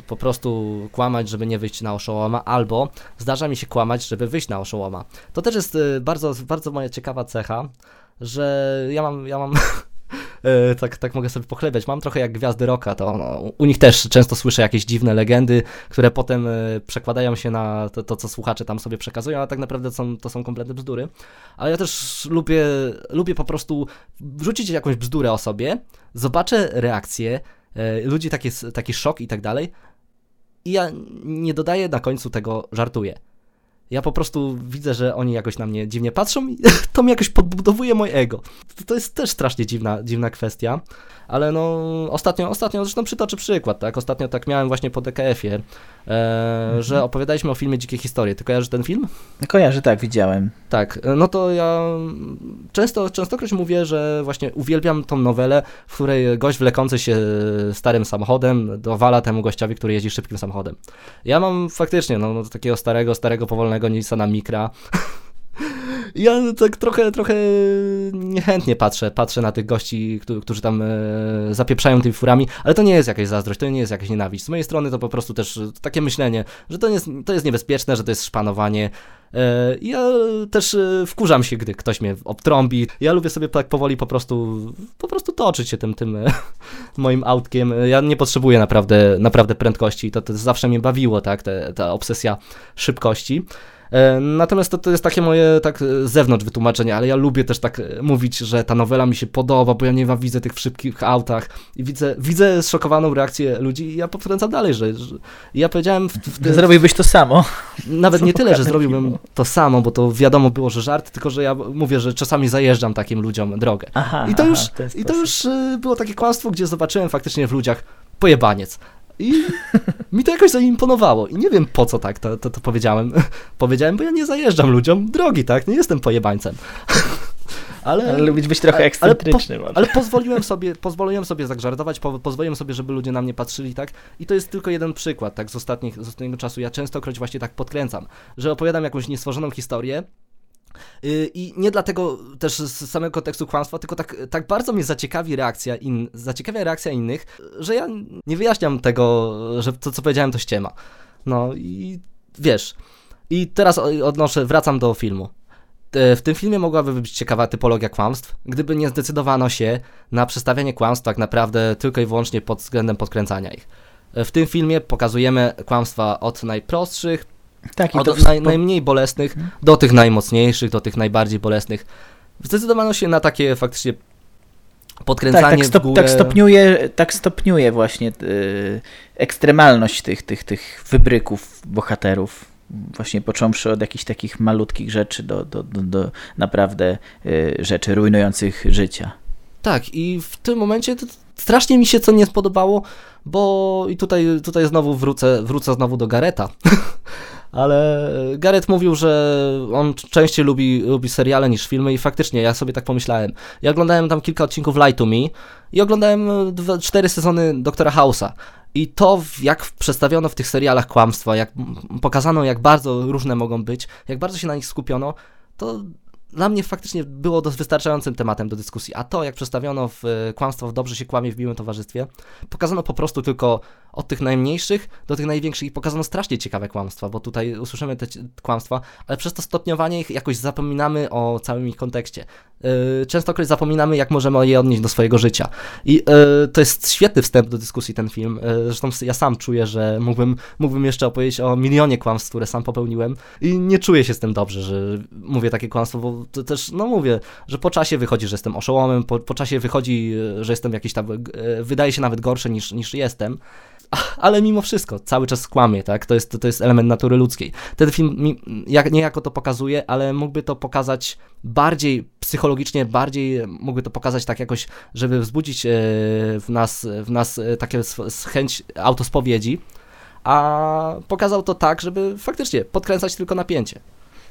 po prostu kłamać, żeby nie wyjść na oszołoma, albo zdarza mi się kłamać, żeby wyjść na oszołoma. To też jest bardzo, bardzo moja ciekawa cecha, że ja mam, ja mam tak, tak mogę sobie pochlebiać, mam trochę jak gwiazdy rocka, to no, u nich też często słyszę jakieś dziwne legendy, które potem e, przekładają się na to, to, co słuchacze tam sobie przekazują, a tak naprawdę są, to są kompletne bzdury. Ale ja też lubię, lubię po prostu wrzucić jakąś bzdurę o sobie, zobaczę reakcję, e, ludzi taki, taki szok i tak dalej. I ja nie dodaję na końcu tego, żartuję. Ja po prostu widzę, że oni jakoś na mnie dziwnie patrzą i to mi jakoś podbudowuje moje ego. To- jest też strasznie dziwna, dziwna kwestia, ale no ostatnio, ostatnio zresztą przytoczę przykład, tak? Ostatnio tak miałem właśnie po DKF-ie, e, że opowiadaliśmy o filmie Dzikie Historie. Ty kojarzysz ten film? Kojarzę, tak, widziałem. Tak, no to ja często, częstokroć mówię, że właśnie uwielbiam tą nowelę, w której gość wlekący się starym samochodem dowala temu gościowi, który jeździ szybkim samochodem. Ja mam faktycznie no, no takiego starego, starego, powolnego Nissana Micra. Ja tak trochę, trochę niechętnie patrzę, patrzę na tych gości, którzy, tam e, zapieprzają tymi furami, ale to nie jest jakaś zazdrość, to nie jest jakaś nienawiść. Z mojej strony to po prostu też takie myślenie, że to jest, to jest niebezpieczne, że to jest szpanowanie. E, Ja też e, wkurzam się, gdy ktoś mnie obtrąbi. Ja lubię sobie tak powoli po prostu, po prostu toczyć się tym, tym moim autkiem. Ja nie potrzebuję naprawdę, naprawdę prędkości. To, to zawsze mnie bawiło, tak, ta obsesja szybkości. E, Natomiast to, to jest takie moje tak e, z zewnątrz wytłumaczenie, ale ja lubię też tak e, mówić, że ta nowela mi się podoba, bo ja nie widzę tych w szybkich autach i widzę, widzę zszokowaną reakcję ludzi i ja powtarzam dalej, że, że ja powiedziałem w, w, w, Zrobiłbyś to samo. nawet nie tyle, że zrobiłbym filmu. to samo, bo to wiadomo było, że żart, tylko że ja mówię, że czasami zajeżdżam takim ludziom drogę. Aha, I to już, i to już y, było takie kłamstwo, gdzie zobaczyłem faktycznie w ludziach pojebaniec. I mi to jakoś zaimponowało. I nie wiem po co tak to, to, to powiedziałem. powiedziałem, bo ja nie zajeżdżam ludziom drogi, tak? Nie jestem pojebańcem. Ale, Ale lubić być trochę ekscentryczny. Ale, po, ale pozwoliłem sobie, pozwoliłem sobie zażartować, po, pozwoliłem sobie, żeby ludzie na mnie patrzyli, tak? I to jest tylko jeden przykład, tak? Z, ostatnich, z ostatniego czasu. Ja częstokroć właśnie tak podkręcam, że opowiadam jakąś niestworzoną historię, I nie dlatego też z samego kontekstu kłamstwa, tylko tak, tak bardzo mnie zaciekawi reakcja, in, zaciekawia reakcja innych, że ja nie wyjaśniam tego, że to co powiedziałem to ściema. No i wiesz. I teraz odnoszę, wracam do filmu. W tym filmie mogłaby być ciekawa typologia kłamstw, gdyby nie zdecydowano się na przedstawianie kłamstw tak naprawdę tylko i wyłącznie pod względem podkręcania ich. W tym filmie pokazujemy kłamstwa od najprostszych, tak, to od w- naj, najmniej bolesnych do tych najmocniejszych, do tych najbardziej bolesnych. Zdecydowano się na takie faktycznie podkręcanie tak, tak, w stop, górę. tak stopniuje, tak stopniuje właśnie y, ekstremalność tych, tych, tych wybryków bohaterów. Właśnie począwszy od jakichś takich malutkich rzeczy do, do, do, do naprawdę y, rzeczy rujnujących życia. Tak, i w tym momencie to strasznie mi się co nie spodobało, bo i tutaj, tutaj znowu wrócę, wrócę znowu do Gareta. Ale Gareth mówił, że on częściej lubi, lubi seriale niż filmy i faktycznie ja sobie tak pomyślałem. Ja oglądałem tam kilka odcinków Lie to Me i oglądałem dwa, cztery sezony Doktora House'a. I to, jak przedstawiono w tych serialach kłamstwa, jak pokazano, jak bardzo różne mogą być, jak bardzo się na nich skupiono, to dla mnie faktycznie było dość wystarczającym tematem do dyskusji. A to, jak przedstawiono w e, kłamstwo w Dobrze się kłamie w miłym towarzystwie, pokazano po prostu tylko od tych najmniejszych do tych największych i pokazano strasznie ciekawe kłamstwa, bo tutaj usłyszymy te kłamstwa, ale przez to stopniowanie ich jakoś zapominamy o całym ich kontekście. Yy, Częstokroć zapominamy, jak możemy je odnieść do swojego życia. I yy, to jest świetny wstęp do dyskusji ten film. Yy, Zresztą ja sam czuję, że mógłbym, mógłbym jeszcze opowiedzieć o milionie kłamstw, które sam popełniłem i nie czuję się z tym dobrze, że mówię takie kłamstwo, bo to też, no mówię, że po czasie wychodzi, że jestem oszołomem, po, po czasie wychodzi, yy, że jestem jakiś tam, yy, wydaje się nawet gorszy niż, niż jestem. ale mimo wszystko cały czas kłamie, tak? To jest, to jest element natury ludzkiej. Ten film mi, jak, niejako to pokazuje, ale mógłby to pokazać bardziej psychologicznie, bardziej mógłby to pokazać tak jakoś, żeby wzbudzić e, w nas, w nas e, takie chęć autospowiedzi, a pokazał to tak, żeby faktycznie podkręcać tylko napięcie.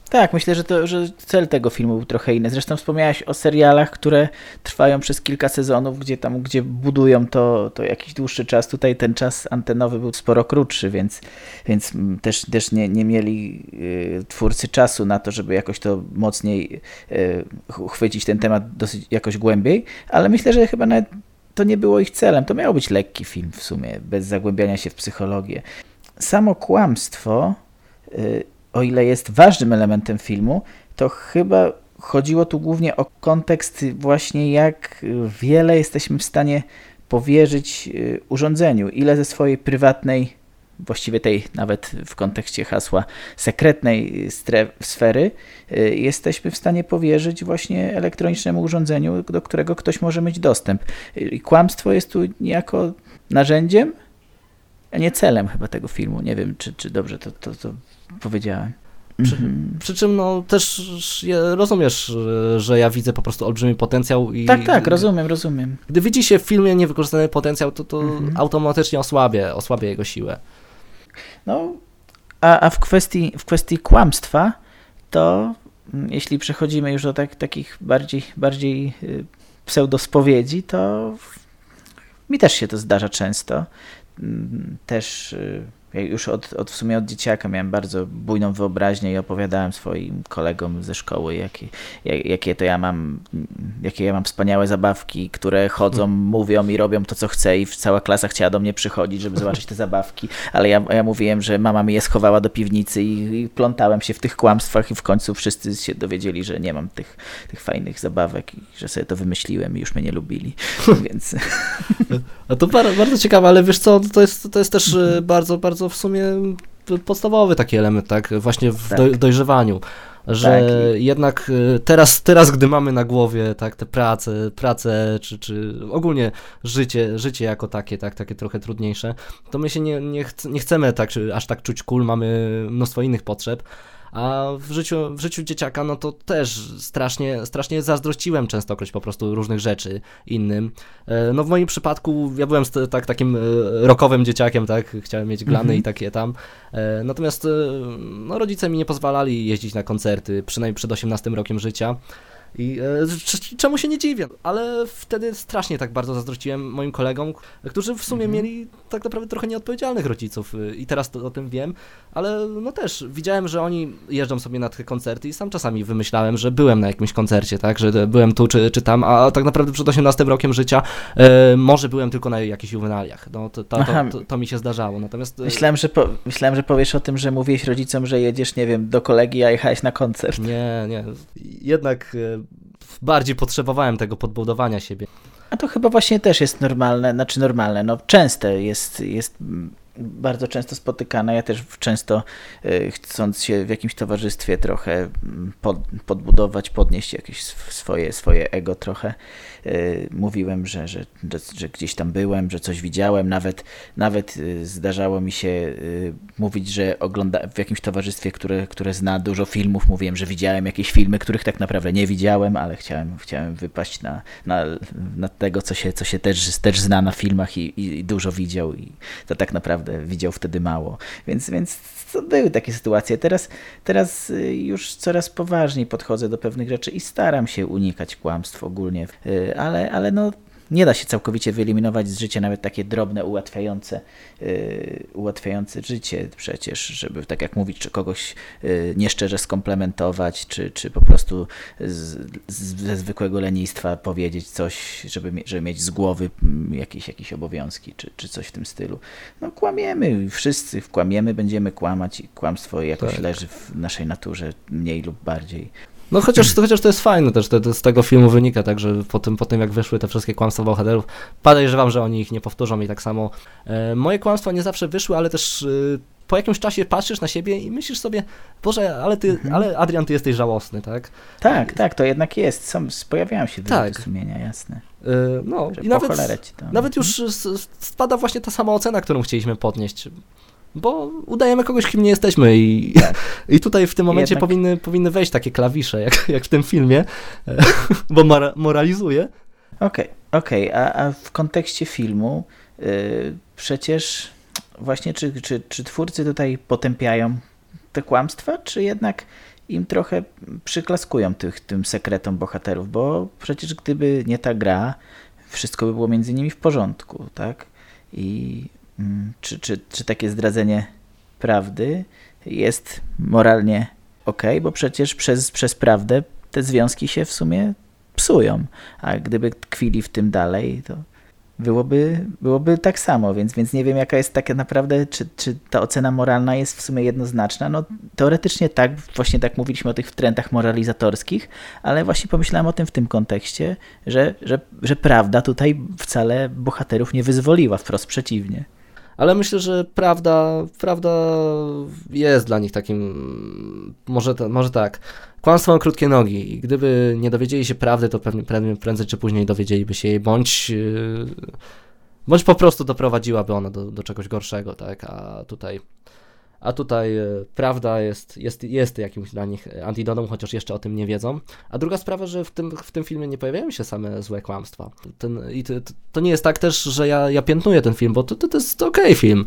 Tak, myślę, że, to, że cel tego filmu był trochę inny. Zresztą wspomniałeś o serialach, które trwają przez kilka sezonów, gdzie tam, gdzie budują to, to jakiś dłuższy czas. Tutaj ten czas antenowy był sporo krótszy, więc, więc też, też nie, nie mieli y, twórcy czasu na to, żeby jakoś to mocniej y, chwycić ten temat dosyć jakoś głębiej, ale myślę, że chyba nawet to nie było ich celem. To miał być lekki film w sumie, bez zagłębiania się w psychologię. Samo kłamstwo y, o ile jest ważnym elementem filmu, to chyba chodziło tu głównie o kontekst właśnie jak wiele jesteśmy w stanie powierzyć y, urządzeniu, ile ze swojej prywatnej, właściwie tej nawet w kontekście hasła sekretnej sfery, y, jesteśmy w stanie powierzyć właśnie elektronicznemu urządzeniu, do którego ktoś może mieć dostęp. I kłamstwo jest tu niejako narzędziem, a nie celem chyba tego filmu. Nie wiem, czy, czy dobrze to, to, to powiedziałem. Przy, -hmm. przy, czym no też rozumiesz, że ja widzę po prostu olbrzymi potencjał i... Tak, tak, rozumiem, rozumiem. Gdy widzi się w filmie niewykorzystany potencjał, to, to -hmm. automatycznie osłabia, osłabia jego siłę. No, a, a w, kwestii, w kwestii kłamstwa, to mm, jeśli przechodzimy już do tak, takich bardziej, bardziej y, pseudospowiedzi, to mi też się to zdarza często. Mm, też y, już od, od, w sumie od dzieciaka miałem bardzo bujną wyobraźnię i opowiadałem swoim kolegom ze szkoły, jakie, jak, jakie to ja mam, jakie ja mam wspaniałe zabawki, które chodzą, hmm. mówią i robią to, co chcę i cała klasa chciała do mnie przychodzić, żeby zobaczyć te zabawki, ale ja, ja mówiłem, że mama mi je schowała do piwnicy i, i plątałem się w tych kłamstwach i w końcu wszyscy się dowiedzieli, że nie mam tych, tych fajnych zabawek i że sobie to wymyśliłem i już mnie nie lubili, więc... A to bardzo ciekawe, ale wiesz co, to jest, to jest też e, bardzo, bardzo w sumie podstawowy taki element, tak, właśnie w tak. dojrzewaniu że tak. jednak y, teraz, teraz, gdy mamy na głowie tak, te prace, prace czy, czy ogólnie życie, życie jako takie, tak, takie trochę trudniejsze, to my się nie, nie, ch nie chcemy tak, aż tak czuć kul, mamy mnóstwo innych potrzeb, a w życiu, w życiu dzieciaka, no to też strasznie, strasznie zazdrościłem częstokroć po prostu różnych rzeczy innym. E, no w moim przypadku ja byłem tak, takim e, rokowym dzieciakiem, tak, chciałem mieć glany mhm. i takie tam. E, natomiast no, rodzice mi nie pozwalali jeździć na koncerty, przynajmniej przed 18 rokiem życia. I e, czemu się nie dziwię, ale wtedy strasznie tak bardzo zazdrościłem moim kolegom, którzy w sumie mhm. mieli tak naprawdę trochę nieodpowiedzialnych rodziców. I teraz to, o tym wiem, ale no też widziałem, że oni jeżdżą sobie na te koncerty i sam czasami wymyślałem, że byłem na jakimś koncercie, tak, że byłem tu czy, czy tam, a tak naprawdę przed 18 rokiem życia e, może byłem tylko na jakichś juwenaliach, no to, to, to, to, mi się zdarzało, natomiast... E, myślałem że, po, myślałem, że powiesz o tym, że mówiłeś rodzicom, że jedziesz, nie wiem, do kolegi, a jechałeś na koncert. Nie, nie, jednak e, bardziej potrzebowałem tego podbudowania siebie. A to chyba właśnie też jest normalne, znaczy normalne, no częste jest, jest bardzo często spotykana. Ja też często e, chcąc się w jakimś towarzystwie trochę pod, podbudować, podnieść jakieś swoje, swoje ego trochę, e, mówiłem, że, że, że, że, gdzieś tam byłem, że coś widziałem. Nawet, nawet e, zdarzało mi się mówić, że ogląda w jakimś towarzystwie, które, które zna dużo filmów, mówiłem, że widziałem jakieś filmy, których tak naprawdę nie widziałem, ale chciałem, chciałem wypaść na, na, na tego, co się, co się też, też zna na filmach i, i dużo widział i to tak naprawdę naprawdę widział wtedy mało. Więc, więc to były takie sytuacje. Teraz, teraz y, już coraz poważniej podchodzę do pewnych rzeczy i staram się unikać kłamstw ogólnie, y, ale, ale no nie da się całkowicie wyeliminować z życia nawet takie drobne, ułatwiające, yy, ułatwiające życie przecież, żeby tak jak mówić, czy kogoś yy, nieszczerze skomplementować, czy, czy po prostu z, z, ze zwykłego lenistwa powiedzieć coś, żeby, żeby mieć z głowy mm, jakieś, jakieś obowiązki, czy, czy coś w tym stylu. No kłamiemy, wszyscy kłamiemy, będziemy kłamać i kłamstwo jakoś tak. leży w naszej naturze mniej lub bardziej. No chociaż, chociaż to jest fajne też, to, to z tego filmu wynika, także po tym, po tym jak wyszły te wszystkie kłamstwa bohaterów, podejrzewam, że oni ich nie powtórzą i tak samo e, moje kłamstwa nie zawsze wyszły, ale też e, po jakimś czasie patrzysz na siebie i myślisz sobie, Boże, ale ty, Mhm. ale Adrian, ty jesteś żałosny, tak? Tak, tak, to jednak jest. Są, pojawiają się wyrzuty Tak. sumienia, jasne. Yy, no Że i nawet, nawet już s- spada właśnie ta sama ocena, którą chcieliśmy podnieść. Bo udajemy kogoś, kim nie jesteśmy i, Tak. i tutaj w tym momencie Jednak- powinny, powinny wejść takie klawisze, jak, jak w tym filmie, bo mora- moralizuje. Okej, okej, a, a w kontekście filmu y, przecież właśnie czy, czy, czy twórcy tutaj potępiają te kłamstwa, czy jednak im trochę przyklaskują tych, tym sekretom bohaterów, bo przecież gdyby nie ta gra, wszystko by było między nimi w porządku, tak? I czy, czy, czy takie zdradzenie prawdy jest moralnie ok, bo przecież przez, przez prawdę te związki się w sumie psują, a gdyby tkwili w tym dalej, to byłoby, byłoby tak samo, więc, więc nie wiem jaka jest taka naprawdę, czy, czy ta ocena moralna jest w sumie jednoznaczna. No teoretycznie tak, właśnie tak mówiliśmy o tych trendach moralizatorskich, ale właśnie pomyślałem o tym w tym kontekście, że, że, że prawda tutaj wcale bohaterów nie wyzwoliła, wprost przeciwnie. Ale myślę, że prawda, prawda jest dla nich takim, może, może tak, kłamstwo ma krótkie nogi. I gdyby nie dowiedzieli się prawdy, to pewnie, pewnie prędzej czy później dowiedzieliby się jej, bądź, yy, bądź po prostu doprowadziłaby ona do, do czegoś gorszego, tak, a tutaj, a tutaj e, prawda jest, jest, jest jakimś dla nich antidotum, chociaż jeszcze o tym nie wiedzą. A druga sprawa, że w tym, w tym filmie nie pojawiają się same złe kłamstwa. Ten, I to, to nie jest tak też, że ja, ja piętnuję ten film, bo to, to, to jest okej film.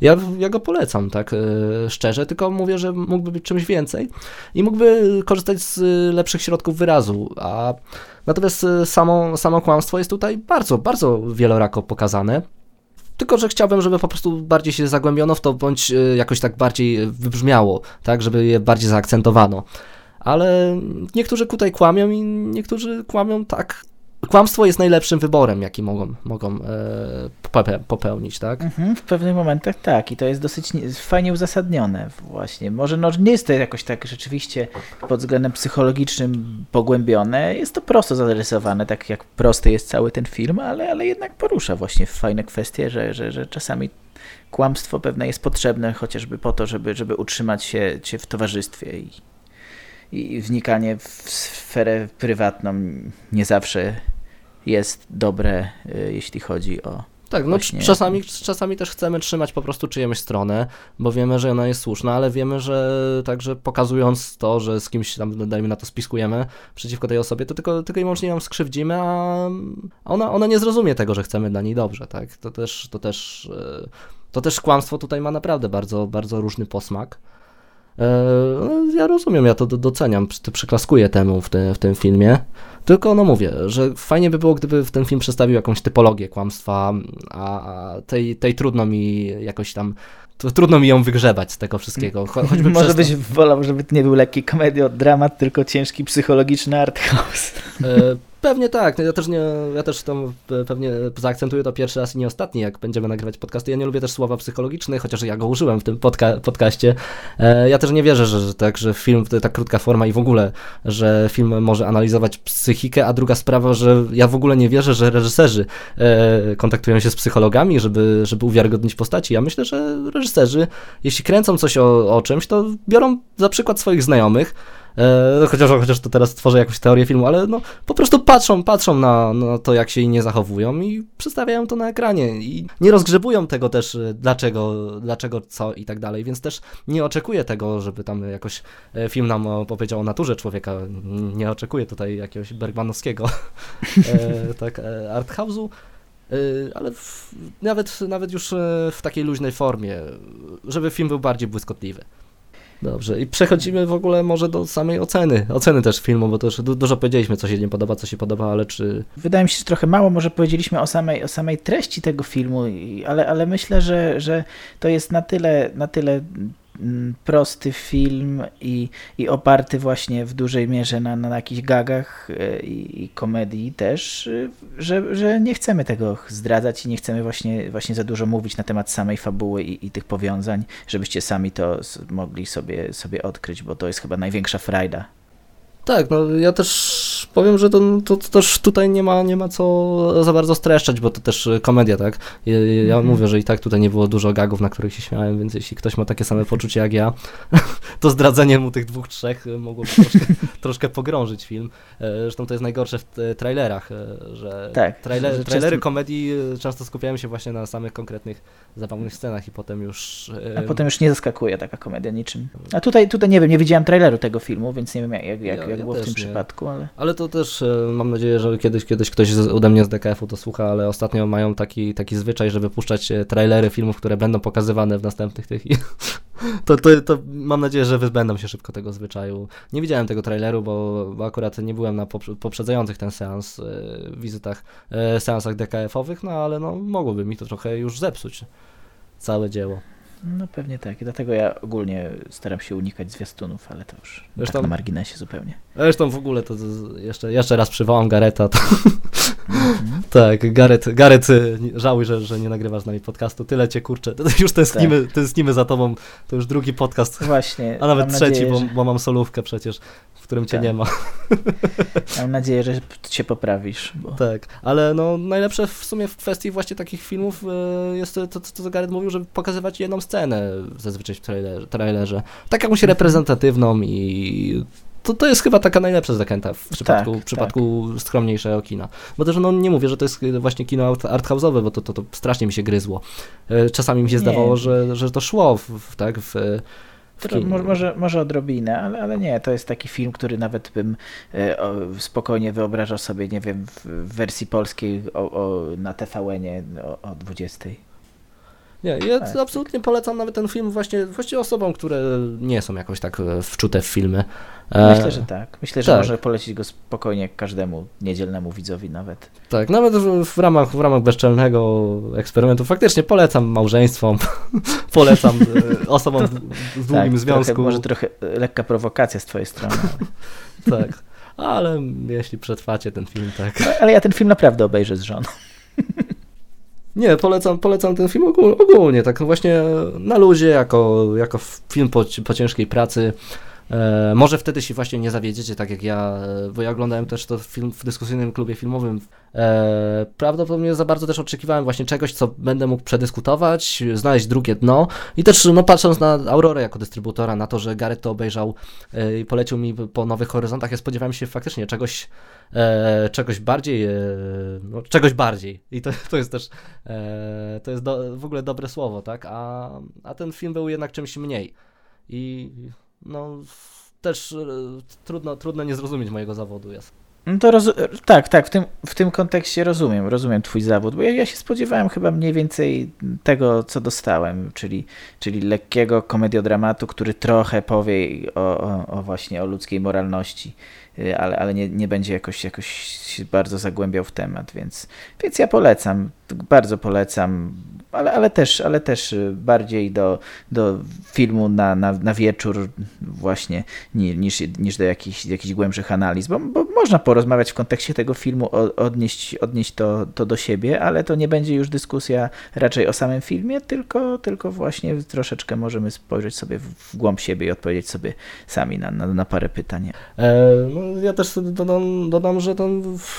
Ja, ja go polecam, tak e, szczerze, tylko mówię, że mógłby być czymś więcej i mógłby korzystać z e, lepszych środków wyrazu, a natomiast e, samo, samo kłamstwo jest tutaj bardzo, bardzo wielorako pokazane. Tylko, że chciałbym, żeby po prostu bardziej się zagłębiono w to, bądź e, jakoś tak bardziej wybrzmiało, tak, żeby je bardziej zaakcentowano. Ale niektórzy tutaj kłamią i niektórzy kłamią tak. Kłamstwo jest najlepszym wyborem, jaki mogą, mogą e, pope- popełnić, tak? Mhm, w pewnych momentach tak i to jest dosyć nie, fajnie uzasadnione właśnie. Może no, nie jest to jakoś tak rzeczywiście pod względem psychologicznym pogłębione, jest to prosto zarysowane, tak jak prosty jest cały ten film, ale, ale jednak porusza właśnie fajne kwestie, że, że, że czasami kłamstwo pewne jest potrzebne chociażby po to, żeby, żeby utrzymać się, się w towarzystwie i, i wnikanie w sferę prywatną nie zawsze jest dobre, y, jeśli chodzi o Tak, no Właśnie- czasami, czasami też chcemy trzymać po prostu czyjąś stronę, bo wiemy, że ona jest słuszna, ale wiemy, że także pokazując to, że z kimś tam, dajmy na to, spiskujemy przeciwko tej osobie, to tylko, tylko i wyłącznie ją skrzywdzimy, a ona, ona nie zrozumie tego, że chcemy dla niej dobrze, tak? To też, to też, e, to też kłamstwo tutaj ma naprawdę bardzo, bardzo różny posmak. E, no, Ja rozumiem, ja to do- doceniam, przy- przyklaskuję temu w, te, w tym filmie. Tylko no mówię, że fajnie by było, gdyby w ten film przedstawił jakąś typologię kłamstwa, a tej, tej trudno mi jakoś tam, trudno mi ją wygrzebać z tego wszystkiego. Cho, choćby Może byś wolał, żeby to nie był lekki komedio, dramat, tylko ciężki psychologiczny arthouse. E, Pewnie tak, ja też, nie, ja też tam pewnie zaakcentuję to pierwszy raz i nie ostatni, jak będziemy nagrywać podcasty. Ja nie lubię też słowa psychologiczny, chociaż ja go użyłem w tym podca- podcaście. E, Ja też nie wierzę, że, że tak, że film to tak krótka forma i w ogóle, że film może analizować psychikę, a druga sprawa, że ja w ogóle nie wierzę, że reżyserzy e, kontaktują się z psychologami, żeby, żeby uwiarygodnić postaci. Ja myślę, że reżyserzy, jeśli kręcą coś o, o czymś, to biorą za przykład swoich znajomych, E, chociaż, chociaż to teraz tworzę jakąś teorię filmu, ale no, po prostu patrzą, patrzą na, na to, jak się inni zachowują i przedstawiają to na ekranie i nie rozgrzebują tego też, e, dlaczego, dlaczego, co i tak dalej, więc też nie oczekuję tego, żeby tam jakoś e, film nam opowiedział o naturze człowieka, nie oczekuję tutaj jakiegoś bergmanowskiego tak, arthouse'u, ale w, nawet, nawet już w takiej luźnej formie, żeby film był bardziej błyskotliwy. Dobrze, i przechodzimy w ogóle może do samej oceny, oceny też filmu, bo też du- dużo powiedzieliśmy, co się nie podoba, co się podoba, ale czy... Wydaje mi się, że trochę mało może powiedzieliśmy o samej, o samej treści tego filmu, ale, ale myślę, że, że to jest na tyle, na tyle prosty film i, i oparty właśnie w dużej mierze na, na jakichś gagach e, i, i komedii też, y, że, że nie chcemy tego zdradzać i nie chcemy właśnie, właśnie za dużo mówić na temat samej fabuły i, i tych powiązań, żebyście sami to mogli sobie, sobie odkryć, bo to jest chyba największa frajda. Tak, no ja też powiem, że to, to, to też tutaj nie ma, nie ma co za bardzo streszczać, bo to też komedia, tak? Ja, ja Mhm. mówię, że i tak tutaj nie było dużo gagów, na których się śmiałem, więc jeśli ktoś ma takie same poczucie jak ja, to zdradzenie mu tych dwóch, trzech mogłoby troszkę, troszkę pogrążyć film. E, Zresztą to jest najgorsze w trailerach, że Tak, trailer, że trailery często- komedii często skupiają się właśnie na samych konkretnych, zabawnych scenach i potem już... A potem już nie zaskakuje taka komedia niczym. A tutaj, tutaj nie wiem, nie widziałem traileru tego filmu, więc nie wiem jak, jak, Ja- jak ja było w tym nie. przypadku, ale Ale to też e, mam nadzieję, że kiedyś, kiedyś ktoś ode mnie z DKF-u to słucha, ale ostatnio mają taki, taki zwyczaj, żeby puszczać e, trailery filmów, które będą pokazywane w następnych tych. To, to, to mam nadzieję, że wyzbędą się szybko tego zwyczaju. Nie widziałem tego traileru, bo, akurat nie byłem na poprze- poprzedzających ten seans e, wizytach, seansach DKF-owych, no ale no, mogłoby mi to trochę już zepsuć całe dzieło. No pewnie tak. Dlatego ja ogólnie staram się unikać zwiastunów, ale to już Zresztą- tak na marginesie zupełnie. Zresztą w ogóle to, to jeszcze, jeszcze raz przywołam Gareta, to Mhm. Tak, Gareth, Gareth, y, żałuj, że, że nie nagrywasz z nami podcastu. Tyle cię kurczę. To już tęsknimy, tęsknimy za tobą. To już drugi podcast, Właśnie. a nawet trzeci, nadzieję, bo, bo mam solówkę przecież, w którym cię Tak. nie ma. Mam nadzieję, że się poprawisz. Bo... Tak, ale no najlepsze w sumie w kwestii właśnie takich filmów y, jest to, to, co Gareth mówił, żeby pokazywać jedną scenę zazwyczaj w trailerze. trailerze. Tak jakąś Mhm. reprezentatywną i to, to jest chyba taka najlepsza zachęta w przypadku, Tak, w przypadku skromniejszego kina. Bo też no nie mówię, że to jest właśnie kino art- arthouse'owe, bo to, to, to strasznie mi się gryzło. E, Czasami mi się Nie. zdawało, że, że to szło w, tak, w, może, może odrobinę, ale, ale nie, to jest taki film, który nawet bym e, spokojnie wyobrażał sobie, nie wiem, w, w wersji polskiej o, o, na TVN-ie o, o 20. Nie, ja Tak. absolutnie polecam nawet ten film właśnie, właśnie osobom, które nie są jakoś tak e, wczute w filmy. E, Myślę, że tak. Myślę, że tak. może polecić go spokojnie każdemu niedzielnemu widzowi nawet. Tak, nawet w, w, ramach, w ramach bezczelnego eksperymentu faktycznie polecam małżeństwom, polecam e, osobom w, w długim tak, związku. Trochę, może trochę lekka prowokacja z twojej strony. Tak, ale jeśli przetrwacie ten film, tak. ale ja ten film naprawdę obejrzę z żoną. Nie, polecam, polecam ten film ogól, ogólnie, tak właśnie na luzie, jako, jako film po, po ciężkiej pracy. E, może wtedy się właśnie nie zawiedziecie, tak jak ja, e, bo ja oglądałem też to film w dyskusyjnym klubie filmowym. E, prawdopodobnie za bardzo też oczekiwałem właśnie czegoś, co będę mógł przedyskutować, znaleźć drugie dno. I też no, patrząc na Aurorę jako dystrybutora, na to, że Gareth to obejrzał i polecił mi po nowych horyzontach, ja spodziewałem się faktycznie czegoś, czegoś bardziej, no, czegoś bardziej. I to, to jest też to jest do, w ogóle dobre słowo, tak, a, a ten film był jednak czymś mniej. I no też e, trudno, trudno nie zrozumieć mojego zawodu jest. No to tak, tak, w tym, w tym kontekście rozumiem, rozumiem twój zawód, bo ja, ja się spodziewałem chyba mniej więcej tego, co dostałem, czyli, czyli lekkiego komediodramatu, który trochę powie o, o, o właśnie o ludzkiej moralności, y, ale, ale nie, nie będzie jakoś, jakoś bardzo zagłębiał w temat, więc, więc ja polecam, bardzo polecam, ale, ale, też, ale też y, bardziej do, do filmu na, na, na wieczór właśnie ni- niż, niż do jakichś, jakichś głębszych analiz, bo, bo można porozmawiać w kontekście tego filmu, odnieść, odnieść to, to do siebie, ale to nie będzie już dyskusja raczej o samym filmie, tylko, tylko właśnie troszeczkę możemy spojrzeć sobie w, w głąb siebie i odpowiedzieć sobie sami na, na, na parę pytań. E, no, ja też dodam, dodam, że to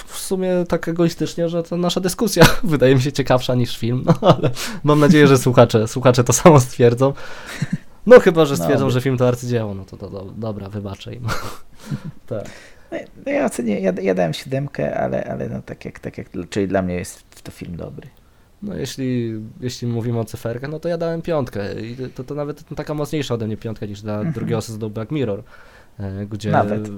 w sumie tak egoistycznie, że to nasza dyskusja wydaje mi się ciekawsza niż film, no ale mam nadzieję, że słuchacze, słuchacze to samo stwierdzą. No chyba, że stwierdzą, No, że film to arcydzieło, no to, to, to dobra, wybaczę im. tak. No, no ja ocenię, ja, ja dałem siódemkę, ale, ale no tak jak, tak jak, czyli dla mnie jest to film dobry. No jeśli, jeśli mówimy o cyferkach, no to ja dałem piątkę i to, to nawet taka mocniejsza ode mnie piątka niż dla Mhm. drugiego sezonu Black Mirror, e, gdzie Nawet.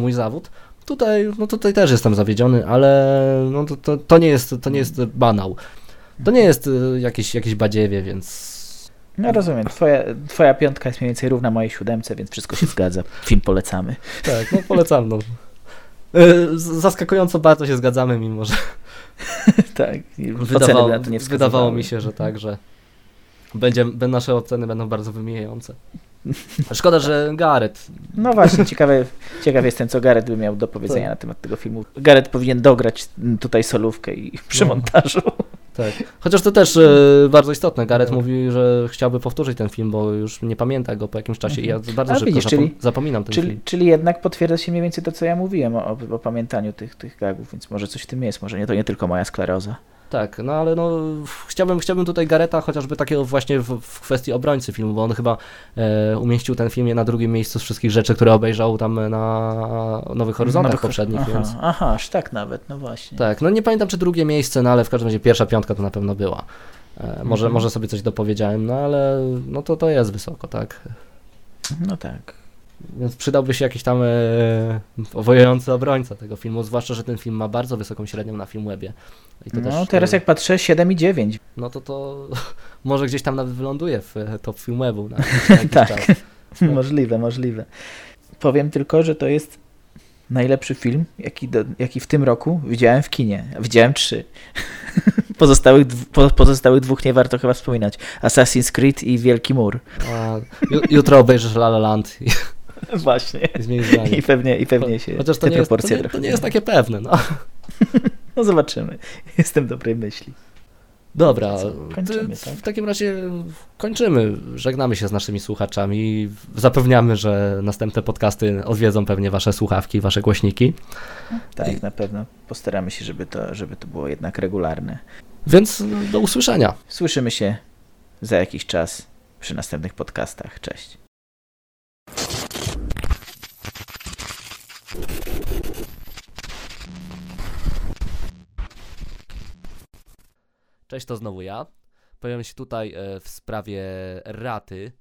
mój zawód. Tutaj, no tutaj też jestem zawiedziony, ale no to, to, to nie jest, to nie jest banał. To nie jest e, jakieś, jakieś badziewie, więc No rozumiem, twoja, twoja piątka jest mniej więcej równa mojej siódemce, więc wszystko się zgadza. Film polecamy. tak, no polecam. No. E, Zaskakująco bardzo się zgadzamy, mimo że tak, wydawało, na to nie wydawało mi się, że tak, że będzie, nasze oceny będą bardzo wymijające. Szkoda, że Gareth No właśnie, ciekawy, ciekaw jestem, co Gareth by miał do powiedzenia Tak. na temat tego filmu. Gareth powinien dograć tutaj solówkę i przy No. montażu. Tak. Chociaż to też e, bardzo istotne. Gareth mówi, że chciałby powtórzyć ten film, bo już nie pamięta go po jakimś czasie i ja bardzo A szybko widzisz, zapom- czyli- zapominam ten Czyli, film. czyli jednak potwierdza się mniej więcej to, co ja mówiłem o, o pamiętaniu tych, tych gagów, więc może coś w tym jest, może nie, to nie tylko moja skleroza. Tak, no ale no chciałbym, chciałbym tutaj Gareta chociażby takiego właśnie w, w kwestii obrońcy filmu, bo on chyba e, umieścił ten film na drugim miejscu z wszystkich rzeczy, które obejrzał tam na Nowych Horyzontach Nowych- poprzednich, aha, więc Aha, aż tak nawet, no właśnie. tak, no nie pamiętam czy drugie miejsce, no ale w każdym razie pierwsza piątka to na pewno była. E, może, Mhm. może sobie coś dopowiedziałem, no ale no to to jest wysoko, tak. No tak. Więc przydałby się jakiś tam e, owojujący obrońca tego filmu, zwłaszcza, że ten film ma bardzo wysoką średnią na Filmwebie. I to No też, teraz e, jak patrzę, 7 i 9. No to to może gdzieś tam nawet wyląduje w e, top Filmwebu na, na Tak. czas. możliwe, możliwe. Powiem tylko, że to jest najlepszy film, jaki, do, jaki w tym roku widziałem w kinie. Widziałem trzy. Pozostałych, po, pozostałych dwóch nie warto chyba wspominać. Assassin's Creed i Wielki Mur. A, ju, jutro obejrzysz La La Land Właśnie. i zdanie. I pewnie, i pewnie się Chociaż to nie, jest, to, nie, to nie jest takie pewne, no. No zobaczymy. Jestem dobrej myśli. Dobra, Co, kończymy, tak? w takim razie kończymy. Żegnamy się z naszymi słuchaczami. Zapewniamy, że następne podcasty odwiedzą pewnie wasze słuchawki, wasze głośniki. Tak, na pewno. Postaramy się, żeby to, żeby to było jednak regularne. Więc do usłyszenia. Słyszymy się za jakiś czas przy następnych podcastach. Cześć. Cześć, to znowu ja. Pojawiam się tutaj e, w sprawie raty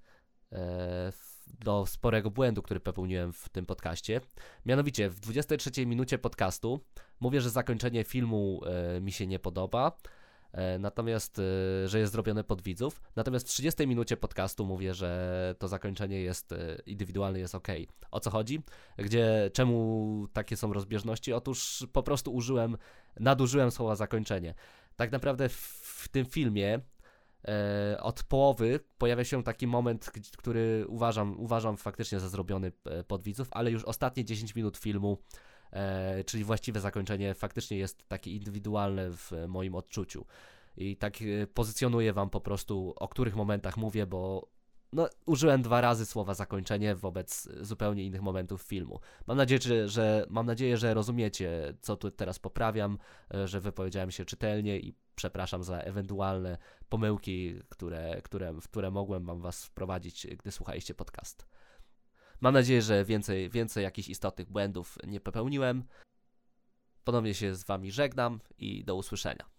e, do sporego błędu, który popełniłem w tym podcaście. Mianowicie w 23 minucie podcastu mówię, że zakończenie filmu e, mi się nie podoba, natomiast, że jest zrobione pod widzów. Natomiast w 30 minucie podcastu mówię, że to zakończenie jest indywidualne, jest ok. O co chodzi? Gdzie, czemu takie są rozbieżności? Otóż po prostu użyłem, nadużyłem słowa zakończenie. Tak naprawdę w, tym filmie e, od połowy pojawia się taki moment, który uważam, uważam faktycznie za zrobiony e, pod widzów, ale już ostatnie 10 minut filmu, e, czyli właściwe zakończenie, faktycznie jest takie indywidualne w moim odczuciu. I tak e, pozycjonuję wam po prostu, o których momentach mówię, bo no, użyłem dwa razy słowa zakończenie wobec zupełnie innych momentów filmu. Mam nadzieję, że, że, mam nadzieję, że rozumiecie, co tu teraz poprawiam, e, że wypowiedziałem się czytelnie i przepraszam za ewentualne pomyłki, które, które, w które mogłem wam was wprowadzić, gdy słuchaliście podcast. Mam nadzieję, że więcej, więcej jakichś istotnych błędów nie popełniłem. Ponownie się z wami żegnam i do usłyszenia.